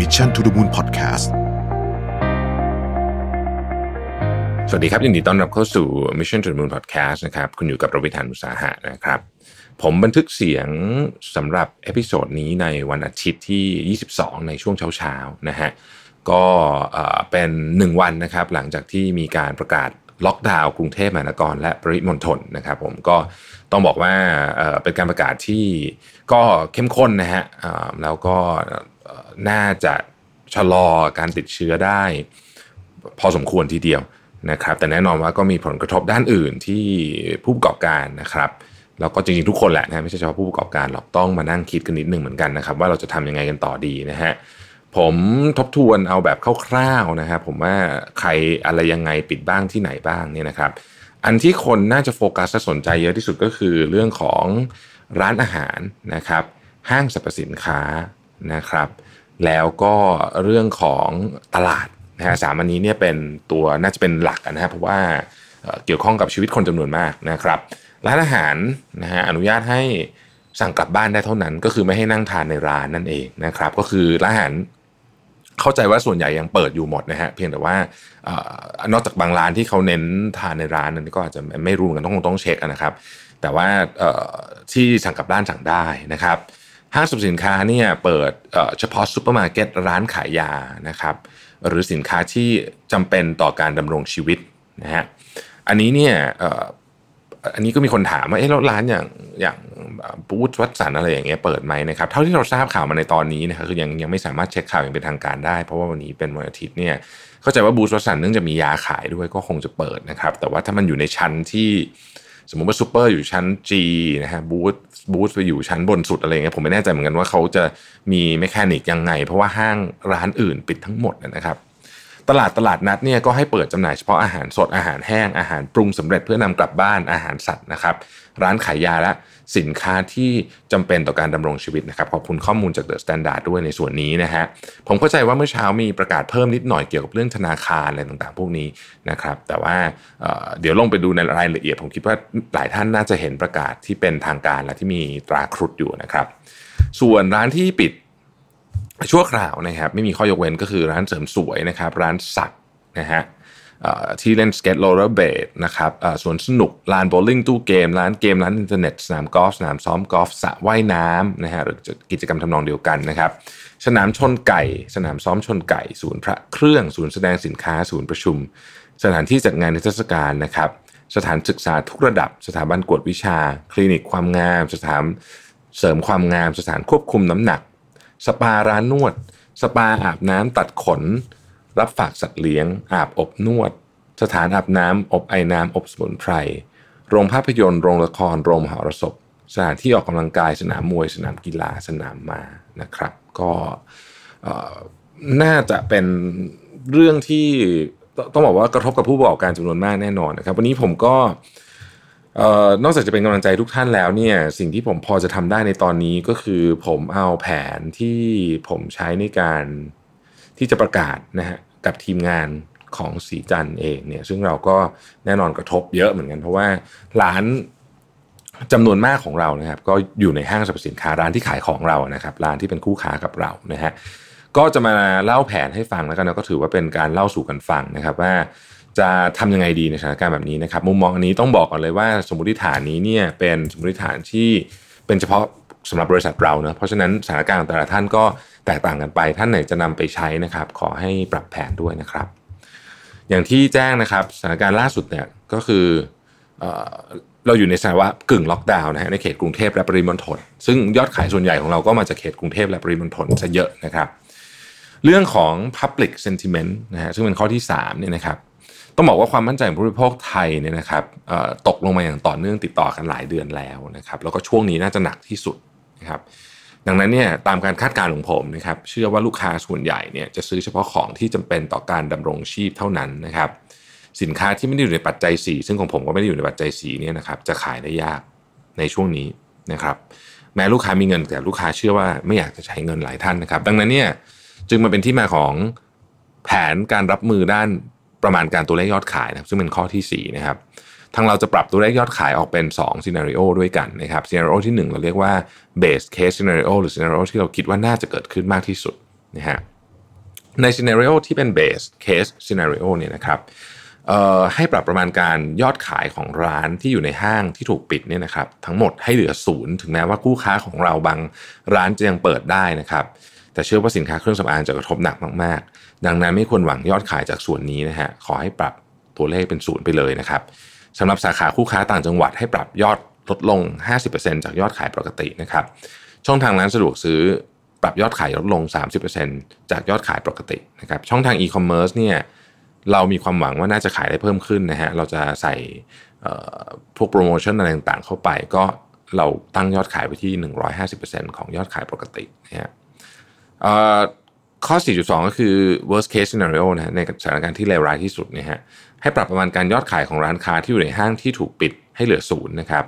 Mission to the Moon Podcast สวัสดีครับยินดีต้อนรับเข้าสู่ Mission to the Moon Podcast นะครับ คุณอยู่กับรวิศ หาญอุตสาหะนะครับ ผมบันทึกเสียงสำหรับ episode นี้ในวันอาทิตย์ที่ 22 ในช่วงเช้าๆนะฮะก็เป็น 1 วันนะครับ หลังจากที่มีการประกาศล็อกดาวน์กรุงเทพมหานครและปริมณฑลนะครับ ผมก็ต้องบอกว่าเป็นการประกาศที่ก็เข้มข้นนะฮะแล้วก็ น่าจะชะลอการติดเชื้อได้ พอสมควรทีเดียวนะครับ แต่แน่นอนว่าก็มีผลกระทบด้านอื่นที่ผู้ประกอบการนะครับแล้วก็จริงๆทุกคนแหละนะไม่ใช่เฉพาะผู้ประกอบการหรอกต้องมานั่งคิดกันนิดหนึ่งเหมือนกันนะครับ ว่าเราจะทำยังไงกันต่อดีนะฮะผมทบทวนเอาแบบคร่าวๆนะครับผมว่าใครอะไรยังไงปิดบ้างที่ไหนบ้างเนี่ยนะครับ อันที่คนน่าจะโฟกัสและสนใจเยอะที่สุดก็คือเรื่องของร้านอาหารนะครับ ห้างสรรพสินค้า นะครับ แล้วก็เรื่องของตลาดนะฮะสามอันนี้เนี่ยเป็นตัวน่าจะเป็นหลักนะฮะเพราะว่าเกี่ยวข้องกับชีวิตคนจำนวนมากนะครับร้านอาหารนะฮะอนุญาตให้สั่งกลับบ้านได้เท่านั้น ก็คือไม่ให้นั่งทานในร้านนั่นเองนะครับ ก็คือร้านอาหารเข้าใจว่าส่วนใหญ่ยังเปิดอยู่หมดนะฮะเพียงแต่ว่าออนอกจากบางร้านที่เขาเน้นทานในร้านนั้นก็อาจจะไม่รู้กันต้องต้องเช็คนะครับ แต่ว่าที่สั่งกลับบ้านสั่งได้นะครับ ห้างสรรพสินค้าเนี่ยเปิดเฉพาะซูเปอร์มาร์เก็ตร้านขายยานะครับ หรือสินค้าที่จำเป็นต่อการดำรงชีวิตนะฮะอันนี้เนี่ยอันนี้ก็มีคนถามว่าเอ๊ะแล้วร้านอย่างอย่าง Boots Watsons อะไรอย่างเงี้ยเปิดไหมนะครับเท่าที่เราทราบข่าวมาในตอนนี้นะครับคือยังยังไม่สามารถเช็คข่าวอย่างเป็นทางการได้ เพราะว่าวันนี้เป็นวันอาทิตย์เนี่ยเข้าใจว่า Boots Watsons เนื่องจากมียาขายด้วยก็คงจะเปิดนะครับ แต่ว่าถ้ามันอยู่ในชั้นที่ สมมุติว่าซูเปอร์อยู่ชั้น G นะฮะ Boots Boots ไปอยู่ชั้นบนสุดอะไรเงี้ยผมไม่แน่ใจเหมือนกันว่าเขาจะมี mechanic ยังไง เพราะว่าห้างร้านอื่นปิดทั้งหมดนะครับ ตลาดตลาดนัดเนี่ยก็ให้เปิดจำหน่ายเฉพาะอาหารสดอาหารแห้งอาหารปรุงสำเร็จเพื่อนำกลับบ้านอาหารสัตว์นะครับ ร้านขายยาและสินค้าที่จำเป็นต่อการดำรงชีวิตนะครับขอบคุณข้อมูลจาก THE STANDARD ด้วยในส่วนนี้นะฮะผมเข้าใจว่าเมื่อเช้ามีประกาศเพิ่มนิดหน่อยเกี่ยวกับเรื่องธนาคารอะไรต่างๆ พวกนี้นะครับ แต่ว่าเดี๋ยวลงไปดูในรายละเอียด ผมคิดว่าหลายท่านน่าจะเห็นประกาศที่เป็นทางการและที่มีตราครุฑอยู่นะครับ ส่วนร้านที่ปิด ชั่วคราวนะครับไม่มีข้อยกเว้นก็คือร้านเสริมสวยนะครับร้านสักนะฮะที่เล่นสเก็ตโรลเลอร์เบลดนะครับสวนสนุกลานโบลิ่งตู้เกม ร้านเกม ร้านอินเทอร์เน็ตสนามกอล์ฟสนามซ้อมกอล์ฟสระว่ายน้ำนะฮะหรือกิจกรรมทำนองเดียวกันนะครับสนามชนไก่ สนามซ้อมชนไก่ ศูนย์พระเครื่อง ศูนย์แสดงสินค้า ศูนย์ประชุม สถานที่จัดงานนิทรรศการนะครับสถานศึกษาทุกระดับ สถาบันกวดวิชา คลินิกความงาม สถานเสริมความงาม สถานควบคุมน้ำหนัก สปาร้านนวด สปาอาบน้ำตัดขน รับฝากสัตว์เลี้ยง อาบอบนวด สถานอาบน้ำอบไอน้ำอบสมุนไพร โรงภาพยนตร์โรงละครโรงมหรสพสถานที่ออกกำลังกายสนามมวย สนามกีฬาสนามมานะครับ ก็น่าจะเป็นเรื่องที่ต้องบอกว่ากระทบกับผู้ประกอบการจำนวนมากแน่นอนนะครับ วันนี้ผมก็ นอกจากจะเป็นกำลังใจทุกท่านแล้วเนี่ยสิ่งที่ผมพอจะทำได้ในตอนนี้ก็คือผมเอาแผนที่ผมใช้ในการที่จะประกาศนะฮะกับทีมงานของสีจันเองเนี่ยซึ่งเราก็แน่นอนกระทบเยอะเหมือนกัน เพราะว่าร้านจำนวนมากของเรานะครับ ก็อยู่ในห้างสรรพสินค้าร้านที่ขายของเรานะครับ ร้านที่เป็นคู่ค้ากับเรานะฮะก็จะมาเล่าแผนให้ฟังแล้วกันนะก็ถือว่าเป็นการเล่าสู่กันฟังนะครับว่า จะทำยังไงดีในสถานการณ์แบบนี้นะครับ มุมมองอันนี้ต้องบอกก่อนเลยว่า สมมติฐานนี้เนี่ยเป็นสมมติฐานที่เป็นเฉพาะสำหรับบริษัทเราเนะเพราะฉะนั้นสถานการณ์ของแต่ละท่านก็แตกต่างกันไป ท่านไหนจะนำไปใช้นะครับ ขอให้ปรับแผนด้วยนะครับ อย่างที่แจ้งนะครับสถานการณ์ล่าสุดเนี่ยก็คือเอเราอยู่ในสภาวะกึ่งล็อกดาวน์นะฮะในเขตกรุงเทพและปริมณฑลซึ่งยอดขายส่วนใหญ่ของเราก็มาจากเขตกรุงเทพและปริมณฑลซะเยอะนะครับ เรื่องของ public sentiment นะฮะซึ่งเป็นข้อที่3เนี่ยนะครับ ต้องบอกว่าความมั่นใจของผู้บริโภคไทยเนี่ยนะครับตกลงมาอย่างต่อเนื่องติดต่อกันหลายเดือนแล้วนะครับ แล้วก็ช่วงนี้น่าจะหนักที่สุดนะครับดังนั้นเนี่ยตามการคาดการณ์ของผมนะครับเชื่อว่าลูกค้าส่วนใหญ่เนี่ยจะซื้อเฉพาะของที่จำเป็นต่อการดำรงชีพเท่านั้นนะครับ สินค้าที่ไม่ได้อยู่ในปัจจัย 4 ซึ่งของผมก็ไม่ได้อยู่ในปัจจัย4เนี่ยนะครับจะขายได้ยากในช่วงนี้นะครับ แม้ลูกค้ามีเงินแต่ลูกค้าเชื่อว่าไม่อยากจะใช้เงินหลายท่านนะครับ ดังนั้นเนี่ยจึงมาเป็นที่มาของแผนการรับมือด้าน ประมาณการตัวเลขยอดขายนะครับซึ่งเป็นข้อที่4นะครับทางเราจะปรับตัวเลขยอดขายออกเป็น2 scenario ด้วยกันนะครับ scenario ที่ 1 เราเรียกว่า base case scenario หรือ scenario ที่เราคิดว่าน่าจะเกิดขึ้นมากที่สุดนะฮะใน scenario ที่เป็น base case scenario เนี่ยนะครับให้ปรับประมาณการยอดขายของร้านที่อยู่ในห้างที่ถูกปิดเนี่ยนะครับ ทั้งหมดให้เหลือศูนย์ถึงแม้ว่าคู่ค้าของเราบางร้านจะยังเปิดได้นะครับ แต่เชื่อว่าสินค้าเครื่องสำอางจะกระทบหนักมากๆ ดังนั้นไม่ควรหวังยอดขายจากส่วนนี้นะฮะขอให้ปรับตัวเลขเป็นศูนย์ไปเลยนะครับสำหรับสาขาคู่ค้าต่างจังหวัดให้ปรับยอดลดลง 50%จากยอดขายปกตินะครับช่องทางร้านสะดวกซื้อปรับยอดขายลดลง 30%จากยอดขายปกตินะครับช่องทางอีคอมเมิร์ซเนี่ยเรามีความหวังว่าน่าจะขายได้เพิ่มขึ้นนะฮะเราจะใส่พวกโปรโมชั่นอะไรต่างๆ เข้าไปก็เราตั้งยอดขายไปที่ 150%ของยอดขายปกตินะฮะ ข้อ 4.2 ก็คือ worst case scenario นะในสถานการณ์ที่เลวร้ายที่สุดนะฮะให้ปรับประมาณการยอดขายของร้านค้าที่อยู่ในห้างที่ถูกปิดให้เหลือศูนย์นะครับ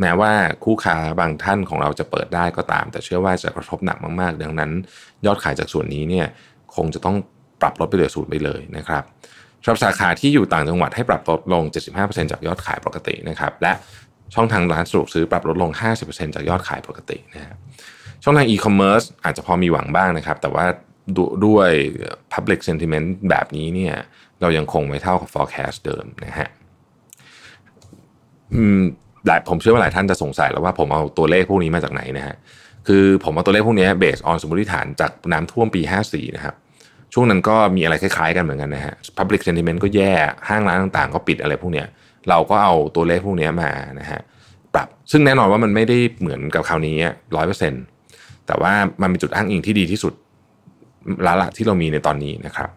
แม้ว่าคู่ค้าบางท่านของเราจะเปิดได้ก็ตาม แต่เชื่อว่าจะกระทบหนักมาก ๆ ดังนั้น ยอดขายจากส่วนนี้เนี่ยคงจะต้องปรับลดไปเหลือศูนย์ไปเลยนะครับสำหรับสาขาที่อยู่ต่างจังหวัดให้ปรับลดลง 75%จากยอดขายปกตินะครับและ ช่องทางร้านสะดวกซื้อปรับลดลง 50%จากยอดขายปกตินะครับช่องทางอีคอมเมิร์ซอาจจะพอมีหวังบ้างนะครับ แต่ว่าด้วย Public Sentiment แบบนี้เนี่ยเรายังคงไม่เท่ากับ forecast เดิมนะฮะหลายผมเชื่อว่าหลายท่านจะสงสัยแล้วว่าผมเอาตัวเลขพวกนี้มาจากไหนนะฮะคือผมเอาตัวเลขพวกนี้เบสออนสมมติฐานจากน้ำท่วมปี 54 นะครับ ช่วงนั้นก็มีอะไรคล้ายๆกันเหมือนกันนะฮะ Public Sentiment ก็แย่ห้างร้านต่างๆ ก็ปิดอะไรพวกเนี้ย เราก็เอาตัวเลขพวกนี้มานะฮะปรับ ซึ่งแน่นอนว่ามันไม่ได้เหมือนกับคราวนี้ร้อยเปอร์เซ็นต์แต่ว่ามันเป็นจุดอ้างอิงที่ดีที่สุดละละที่เรามีในตอนนี้นะครับ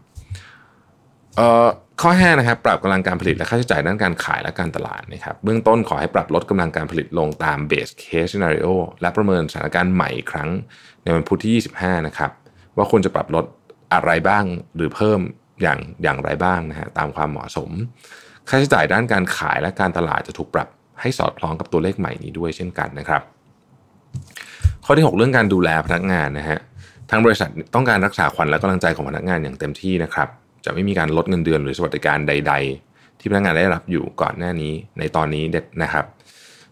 เอ่อข้อ5นะครับปรับกำลังการผลิตและค่าใช้จ่ายด้านการขายและการตลาดนะครับเบื้องต้นขอให้ปรับลดกำลังการผลิตลงตาม base case scenario และประเมินสถานการณ์ใหม่อีกครั้งในวันพุธที่ 25 นะครับ ว่าควรจะปรับลดอะไรบ้างหรือเพิ่มอย่างอย่างไรบ้างนะฮะตามความเหมาะสม ค่าใช้จ่ายด้านการขายและการตลาดจะถูกปรับให้สอดคล้องกับตัวเลขใหม่นี้ด้วยเช่นกันนะครับ ข้อที่ 6 เรื่องการดูแลพนักงานนะฮะทางบริษัทต้องการรักษาขวัญและกำลังใจของพนักงานอย่างเต็มที่นะครับ จะไม่มีการลดเงินเดือนหรือสวัสดิการใด ๆ ที่พนักงานได้รับอยู่ก่อนหน้านี้ในตอนนี้เด็ดนะครับ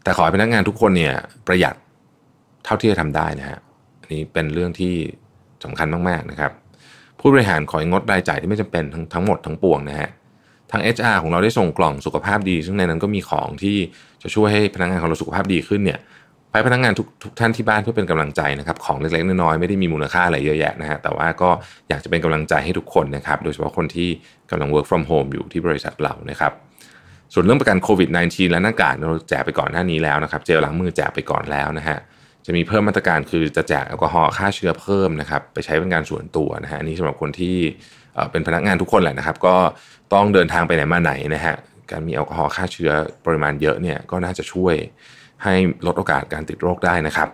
แต่ขอให้พนักงานทุกคนเนี่ยประหยัดเท่าที่จะทำได้นะฮะอันนี้เป็นเรื่องที่สำคัญมากๆนะครับ ผู้บริหารขอให้งดรายจ่ายที่ไม่จำเป็นทั้งทั้งหมดทั้งปวงนะฮะ ทาง HR ของเราได้ส่งกล่องสุขภาพดี ซึ่งในนั้นก็มีของที่จะช่วยให้พนักงานของเราสุขภาพดีขึ้นเนี่ยไปพนักงงานทุกทุกท่านที่บ้านเพื่อเป็นกำลังใจนะครับของเล็กๆน้อยๆไม่ได้มีมูลค่าอะไรเยอะแยะนะฮะแต่ว่าก็อยากจะเป็นกำลังใจให้ทุกคนนะครับโดยเฉพาะคนที่กำลัง work from home อยู่ที่บริษัทเรานะครับส่วนเรื่องประกันโควิด -19 และหน้ากากเราแจกไปก่อนหน้านี้แล้วนะครับเจลล้างมือแจกไปก่อนแล้วนะฮะ จะมีเพิ่มมาตรการคือจะแจกแอลกอฮอล์ฆ่าเชื้อเพิ่มนะครับไปใช้เป็นการส่วนตัวนะฮะนี่สำหรับคนที่เป็นพนักงานทุกคนแหละนะครับ ก็ต้องเดินทางไปไหนมาไหนนะฮะการมีแอลกอฮอล์ฆ่าเชื้อปริมาณเยอะเนี่ยก็น่าจะช่วยให้ลดโอกาสการติดโรคได้นะครับ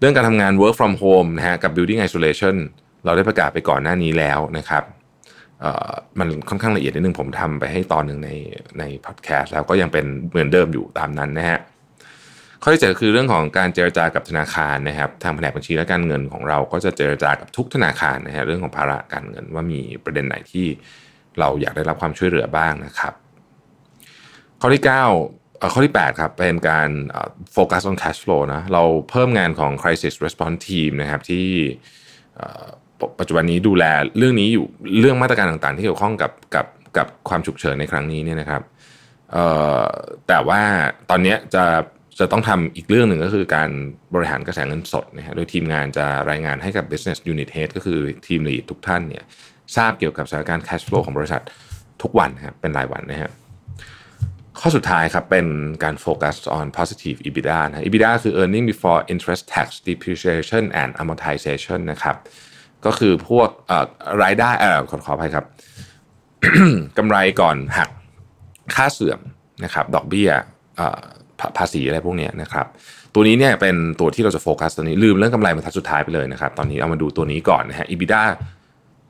เรื่องการทำงาน work from home นะฮะกับ building isolation เราได้ประกาศไปก่อนหน้านี้แล้วนะครับมันค่อนข้างละเอียดนิดนึงผมทำไปให้ตอนหนึ่งในในพอดแคสต์แล้วก็ยังเป็นเหมือนเดิมอยู่ตามนั้นนะฮะ ข้อที่เจ็ดคือเรื่องของการเจรจากับธนาคารนะครับ ทางแผนกบัญชีและการเงินของเราก็จะเจรจากับทุกธนาคารนะฮะเรื่องของภาระการเงินว่ามีประเด็นไหนที่เราอยากได้รับความช่วยเหลือบ้างนะครับ ข้อที่9ข้อที่ 8 ครับ เป็นการโฟกัส on cash flow นะเราเพิ่มงานของ crisis response team นะครับที่ปัจจุบันนี้ดูแลเรื่องนี้อยู่เรื่องมาตรการต่างๆ ที่เกี่ยวข้องกับกับกับความฉุกเฉินในครั้งนี้เนี่ยนะครับแต่ว่าตอนนี้จะ จะต้องทำอีกเรื่องหนึ่งก็คือการบริหารกระแสเงินสดนะฮะโดยทีมงานจะรายงานให้กับ business unit head ก็คือทีม lead ทุกท่านเนี่ยทราบเกี่ยวกับสถานการณ์ cash flow ของบริษัททุกวันนะครับเป็นรายวันนะฮะข้อสุดท้ายครับเป็นการโฟกัส on positive EBITDA นะ EBITDA คือ earning before interest tax depreciation and amortization นะครับก็คือพวกรายได้เออขอขออภัยครับกำไรก่อนหักค่าเสื่อมนะครับดอกเบี้ย ภาษีอะไรพวกนี้นะครับตัวนี้เนี่ยเป็นตัวที่เราจะโฟกัสตัวนี้ลืมเรื่องกำไรบรรทัดสุดท้ายไปเลยนะครับตอนนี้เอามาดูตัวนี้ก่อนนะฮะ EBITDA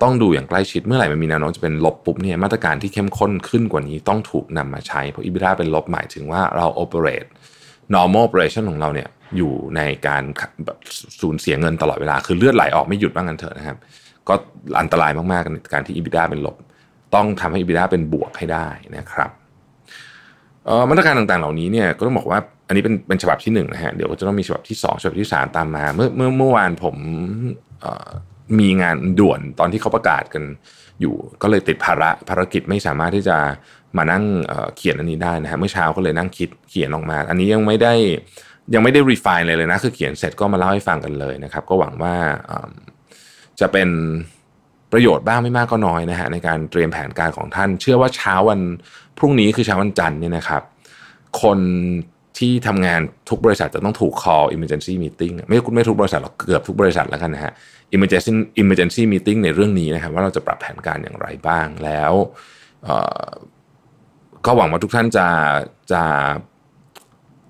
ต้องดูอย่างใกล้ชิดเมื่อไหร่มันมีแนวโน้มจะเป็นลบปุ๊บเนี่ยมาตรการที่เข้มข้นขึ้นกว่านี้ต้องถูกนำมาใช้เพราะ EBITDA เป็นลบหมายถึงว่าเรา operate normal operation ของเราเนี่ยอยู่ในการแบบสูญเสียเงินตลอดเวลา คือเลือดไหลออกไม่หยุดบ้างกันเถอะนะครับก็อันตรายมากๆการที่ EBITDA เป็นลบ ต้องทำให้ EBITDA เป็นบวกให้ได้นะครับ มาตรการต่างๆ เหล่านี้เนี่ยก็ต้องบอกว่าอันนี้เป็นเป็นฉบับที่1นนะฮะเดี๋ยวก็จะต้องมีฉบับที่ 2 ฉบับที่ 3 ตามมา เมื่อเมื่อเมื่อวานผมมีงานด่วนตอนที่เขาประกาศกันอยู่ ก็เลยติดภาระภารกิจไม่สามารถที่จะมานั่งเขียนอันนี้ได้นะฮะเมื่อเช้าก็เลยนั่งคิดเขียนออกมา อันนี้ยังไม่ได้ยังไม่ได้ refine เลยเลยนะคือเขียนเสร็จก็มาเล่าให้ฟังกันเลยนะครับ ก็หวังว่าจะเป็น ประโยชน์บ้างไม่มากก็น้อยนะฮะในการเตรียมแผนการของท่าน เชื่อว่าเช้าวันพรุ่งนี้คือเช้าวันจันทร์เนี่ยนะครับ คนที่ทำงานทุกบริษัทจะต้องถูก call emergency meeting ไม่ไม่ทุกบริษัทหรอกเกือบทุกบริษัทแล้วกันนะฮะ emergency emergency meeting ในเรื่องนี้นะครับว่าเราจะปรับแผนการอย่างไรบ้างแล้วก็หวังว่าทุกท่านจะจะ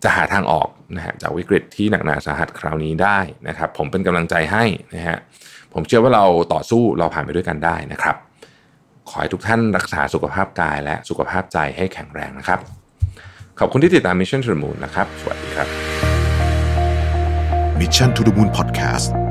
จะหาทางออกนะฮะจากวิกฤตที่หนักหนาสาหัสคราวนี้ได้นะครับ ผมเป็นกำลังใจให้นะฮะผมเชื่อว่าเราต่อสู้เราผ่านไปด้วยกันได้นะครับ ขอให้ทุกท่านรักษาสุขภาพกายและสุขภาพใจให้แข็งแรงนะครับ ขอบคุณที่ติดตาม Mission to the Moon นะครับ สวัสดีครับ Mission to the Moon Podcast